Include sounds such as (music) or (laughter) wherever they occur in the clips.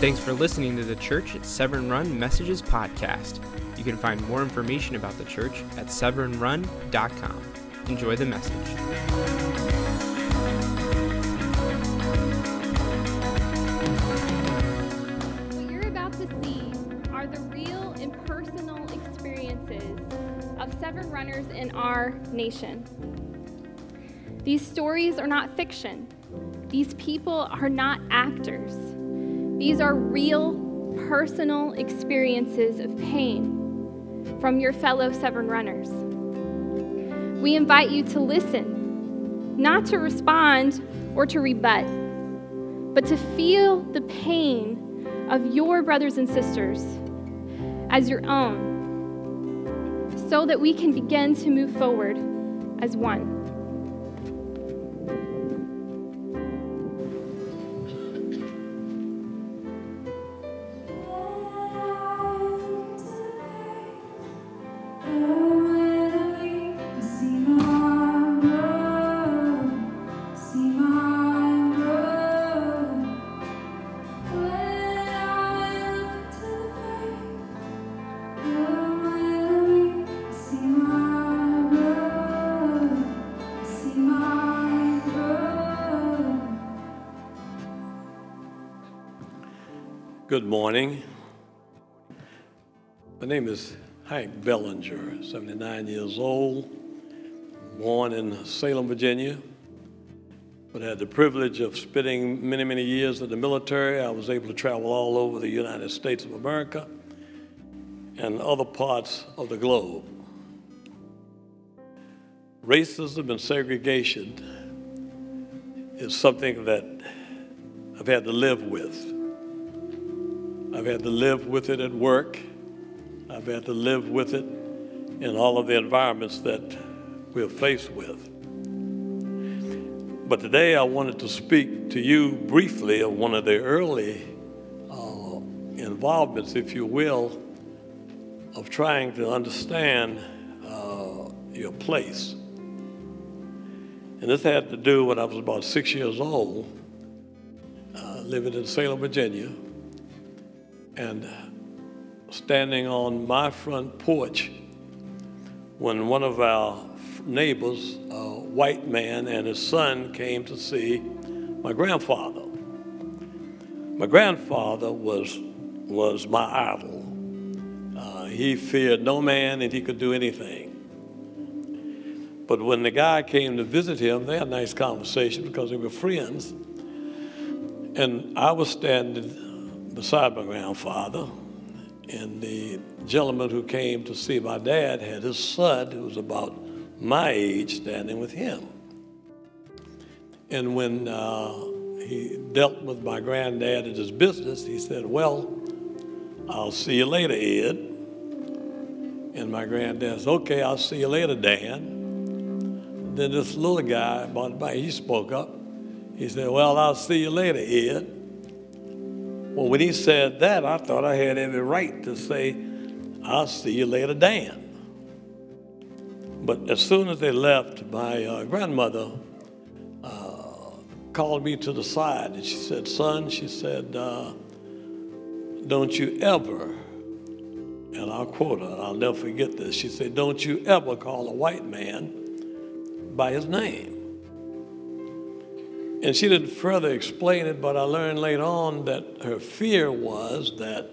Thanks for listening to the Church at Severn Run Messages podcast. You can find more information about the church at severnrun.com. Enjoy the message. What you're about to see are the real and personal experiences of Severn runners in our nation. These stories are not fiction. These people are not actors. These are real, personal experiences of pain from your fellow Severn runners. We invite you to listen, not to respond or to rebut, but to feel the pain of your brothers and sisters as your own, so that we can begin to move forward as one. Good morning. My name is Hank Bellinger, 79 years old, born in Salem, Virginia, but had the privilege of spending many, many years in the military. I was able to travel all over the United States of America and other parts of the globe. Racism and segregation is something that I've had to live with. I've had to live with it at work. I've had to live with it in all of the environments that we're faced with. But today I wanted to speak to you briefly of one of the early uh, involvements, if you will, of trying to understand uh, your place. And this had to do when I was about six years old, uh, living in Salem, Virginia and standing on my front porch when one of our neighbors, a white man, and his son came to see my grandfather. My grandfather was, was my idol. Uh, he feared no man and he could do anything. But when the guy came to visit him, they had a nice conversation because they were friends. And I was standing beside my grandfather. And the gentleman who came to see my dad had his son, who was about my age, standing with him. And when uh, he dealt with my granddad at his business, he said, Well, I'll see you later, Ed. And my granddad said, Okay, I'll see you later, Dan. Then this little guy, about he spoke up. He said, Well, I'll see you later, Ed. Well, when he said that, I thought I had every right to say, I'll see you later, Dan. But as soon as they left, my uh, grandmother uh, called me to the side and she said, Son, she said, uh, don't you ever, and I'll quote her, I'll never forget this. She said, Don't you ever call a white man by his name. And she didn't further explain it, but I learned later on that her fear was that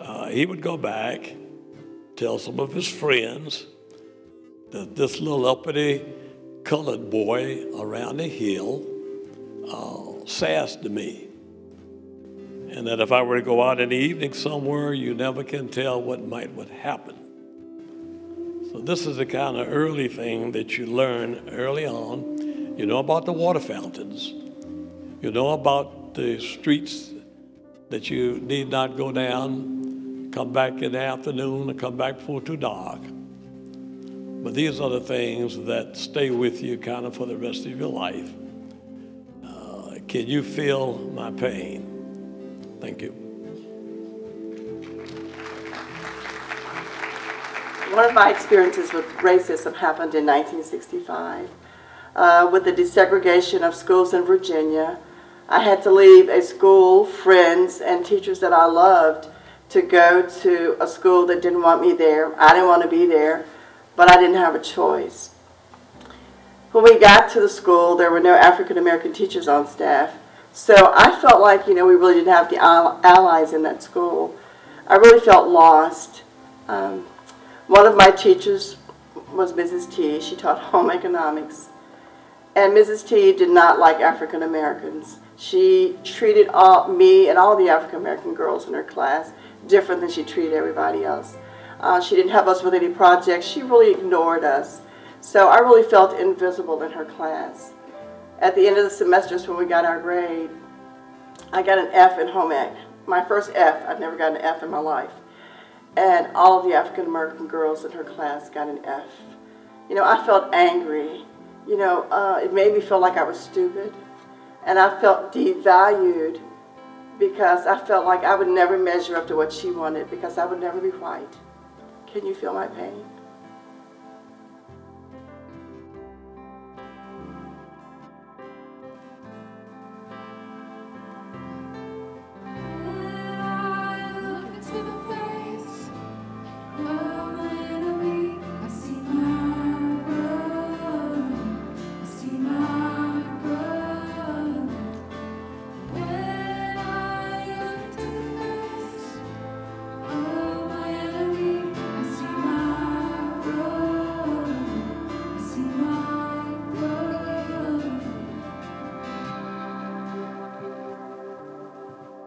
uh, he would go back, tell some of his friends that this little uppity colored boy around the hill uh, sassed me. And that if I were to go out in the evening somewhere, you never can tell what might would happen. So this is the kind of early thing that you learn early on you know about the water fountains. You know about the streets that you need not go down, come back in the afternoon, or come back before too dark. But these are the things that stay with you kind of for the rest of your life. Uh, can you feel my pain? Thank you. One of my experiences with racism happened in 1965 uh, with the desegregation of schools in Virginia. I had to leave a school, friends, and teachers that I loved to go to a school that didn't want me there. I didn't want to be there, but I didn't have a choice. When we got to the school, there were no African American teachers on staff. So I felt like, you know, we really didn't have the allies in that school. I really felt lost. Um, one of my teachers was Mrs. T. She taught home economics. And Mrs. T did not like African Americans. She treated all, me and all the African American girls in her class different than she treated everybody else. Uh, she didn't help us with any projects. She really ignored us. So I really felt invisible in her class. At the end of the semesters when we got our grade, I got an F in home ec. My first F. I've never gotten an F in my life. And all of the African American girls in her class got an F. You know, I felt angry. You know, uh, it made me feel like I was stupid. And I felt devalued because I felt like I would never measure up to what she wanted because I would never be white. Can you feel my pain?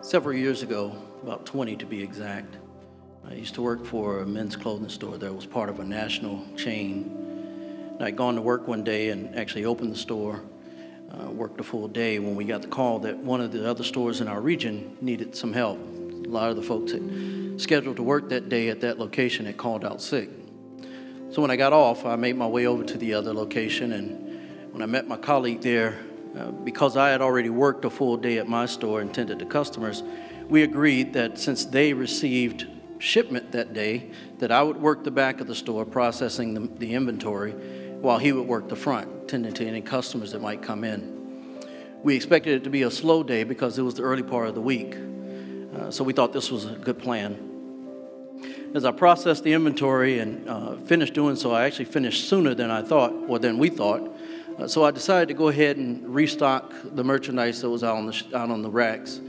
Several years ago, about 20 to be exact, I used to work for a men's clothing store that was part of a national chain. And I'd gone to work one day and actually opened the store, uh, worked a full day when we got the call that one of the other stores in our region needed some help. A lot of the folks that scheduled to work that day at that location had called out sick. So when I got off, I made my way over to the other location, and when I met my colleague there, uh, because I had already worked a full day at my store and tended to customers, we agreed that since they received shipment that day, that I would work the back of the store processing the, the inventory while he would work the front, tending to any customers that might come in. We expected it to be a slow day because it was the early part of the week, uh, so we thought this was a good plan. As I processed the inventory and uh, finished doing so, I actually finished sooner than I thought, or than we thought. Uh, so I decided to go ahead and restock the merchandise that was out on the, out on the racks.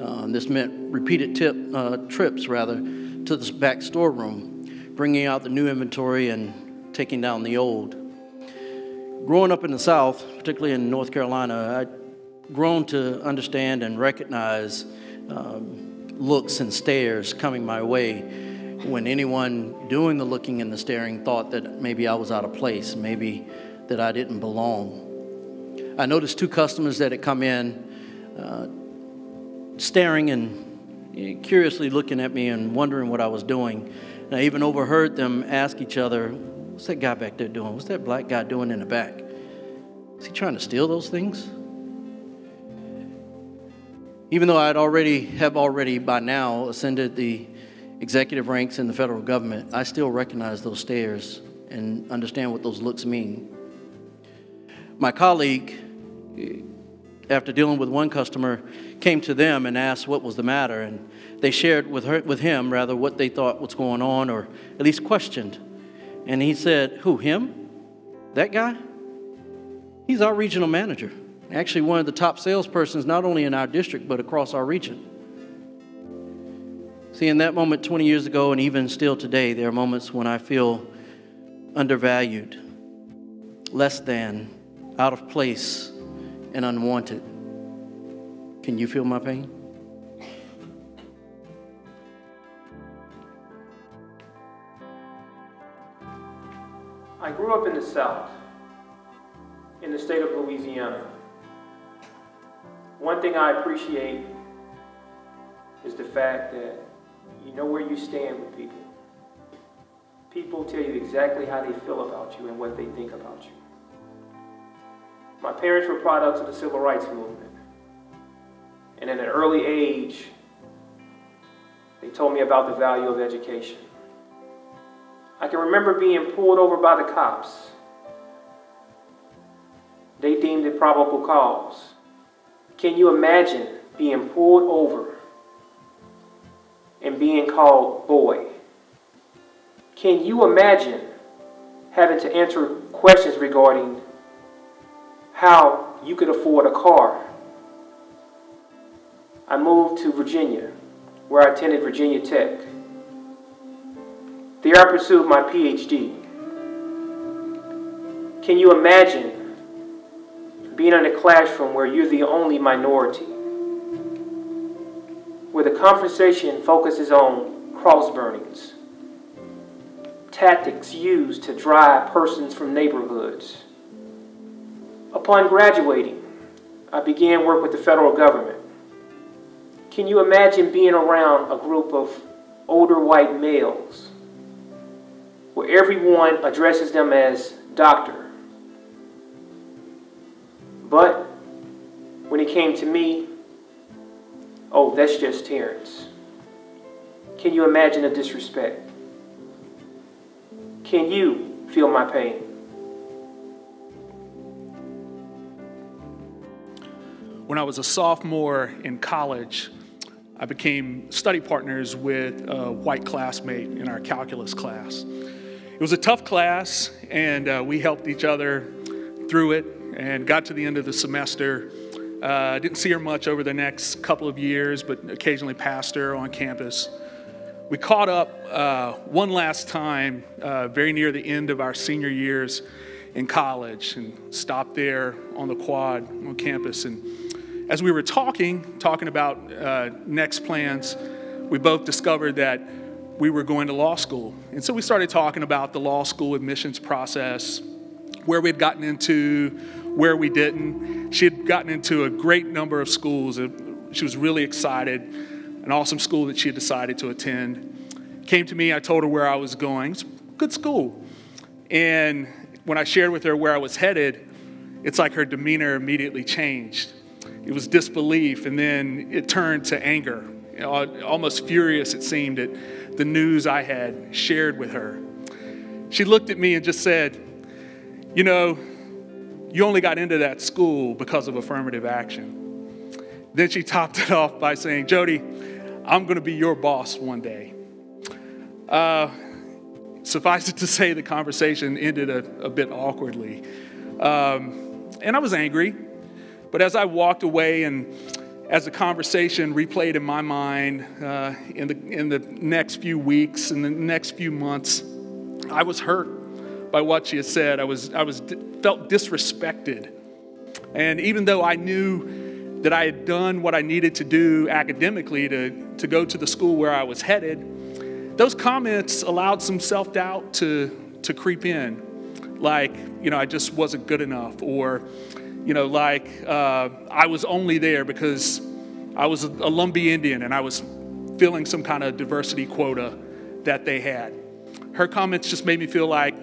Uh, this meant repeated tip, uh, trips, rather, to the back storeroom, bringing out the new inventory and taking down the old. Growing up in the South, particularly in North Carolina, I'd grown to understand and recognize um, looks and stares coming my way when anyone doing the looking and the staring thought that maybe I was out of place, maybe that I didn't belong. I noticed two customers that had come in uh, staring and curiously looking at me and wondering what I was doing. And I even overheard them ask each other, What's that guy back there doing? What's that black guy doing in the back? Is he trying to steal those things? Even though I'd already have already by now ascended the executive ranks in the federal government, I still recognize those stares and understand what those looks mean. My colleague, after dealing with one customer, came to them and asked what was the matter, and they shared with, her, with him, rather, what they thought was going on, or at least questioned. And he said, Who, him? That guy? He's our regional manager. Actually, one of the top salespersons, not only in our district, but across our region. See, in that moment 20 years ago, and even still today, there are moments when I feel undervalued, less than, out of place and unwanted. Can you feel my pain? I grew up in the South, in the state of Louisiana. One thing I appreciate is the fact that you know where you stand with people. People tell you exactly how they feel about you and what they think about you. My parents were products of the civil rights movement. And at an early age, they told me about the value of education. I can remember being pulled over by the cops. They deemed it probable cause. Can you imagine being pulled over and being called boy? Can you imagine having to answer questions regarding how you could afford a car? I moved to Virginia, where I attended Virginia Tech. There I pursued my PhD. Can you imagine being in a classroom where you're the only minority? Where the conversation focuses on cross burnings, tactics used to drive persons from neighborhoods. Upon graduating, I began work with the federal government. Can you imagine being around a group of older white males where everyone addresses them as doctor? But when it came to me, oh, that's just Terrence. Can you imagine the disrespect? Can you feel my pain? When I was a sophomore in college, I became study partners with a white classmate in our calculus class. It was a tough class, and uh, we helped each other through it and got to the end of the semester. Uh, didn't see her much over the next couple of years, but occasionally passed her on campus. We caught up uh, one last time uh, very near the end of our senior years in college and stopped there on the quad on campus. And as we were talking, talking about uh, next plans, we both discovered that we were going to law school. And so we started talking about the law school admissions process, where we'd gotten into, where we didn't. She had gotten into a great number of schools. She was really excited. An awesome school that she had decided to attend. Came to me, I told her where I was going. It's good school. And when I shared with her where I was headed, it's like her demeanor immediately changed. It was disbelief, and then it turned to anger. Almost furious, it seemed, at the news I had shared with her. She looked at me and just said, You know, you only got into that school because of affirmative action. Then she topped it (laughs) off by saying, Jody, I'm going to be your boss one day. Uh, suffice it to say, the conversation ended a, a bit awkwardly. Um, and I was angry. But as I walked away and as the conversation replayed in my mind uh, in, the, in the next few weeks and the next few months, I was hurt by what she had said. I was, I was felt disrespected. And even though I knew that I had done what I needed to do academically to, to go to the school where I was headed, those comments allowed some self doubt to, to creep in. Like, you know, I just wasn't good enough, or, you know, like uh, I was only there because I was a, a Lumbee Indian and I was filling some kind of diversity quota that they had. Her comments just made me feel like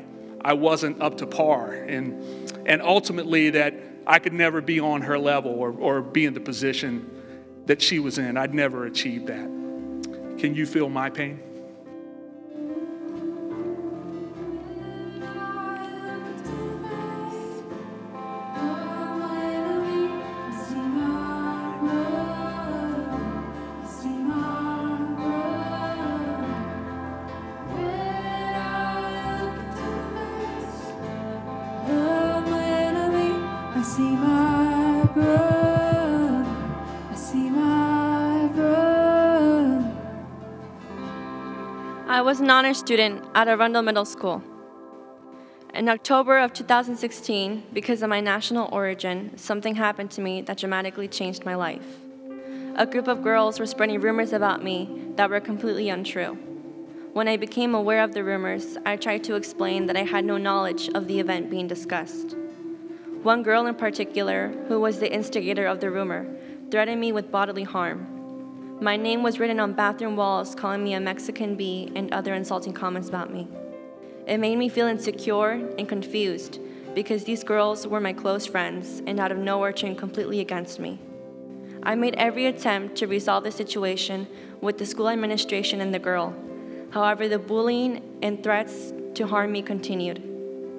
I wasn't up to par. And, and ultimately, that I could never be on her level or, or be in the position that she was in. I'd never achieve that. Can you feel my pain? I was an honor student at Arundel Middle School. In October of 2016, because of my national origin, something happened to me that dramatically changed my life. A group of girls were spreading rumors about me that were completely untrue. When I became aware of the rumors, I tried to explain that I had no knowledge of the event being discussed. One girl in particular, who was the instigator of the rumor, threatened me with bodily harm. My name was written on bathroom walls, calling me a Mexican bee and other insulting comments about me. It made me feel insecure and confused because these girls were my close friends and out of nowhere turned completely against me. I made every attempt to resolve the situation with the school administration and the girl. However, the bullying and threats to harm me continued.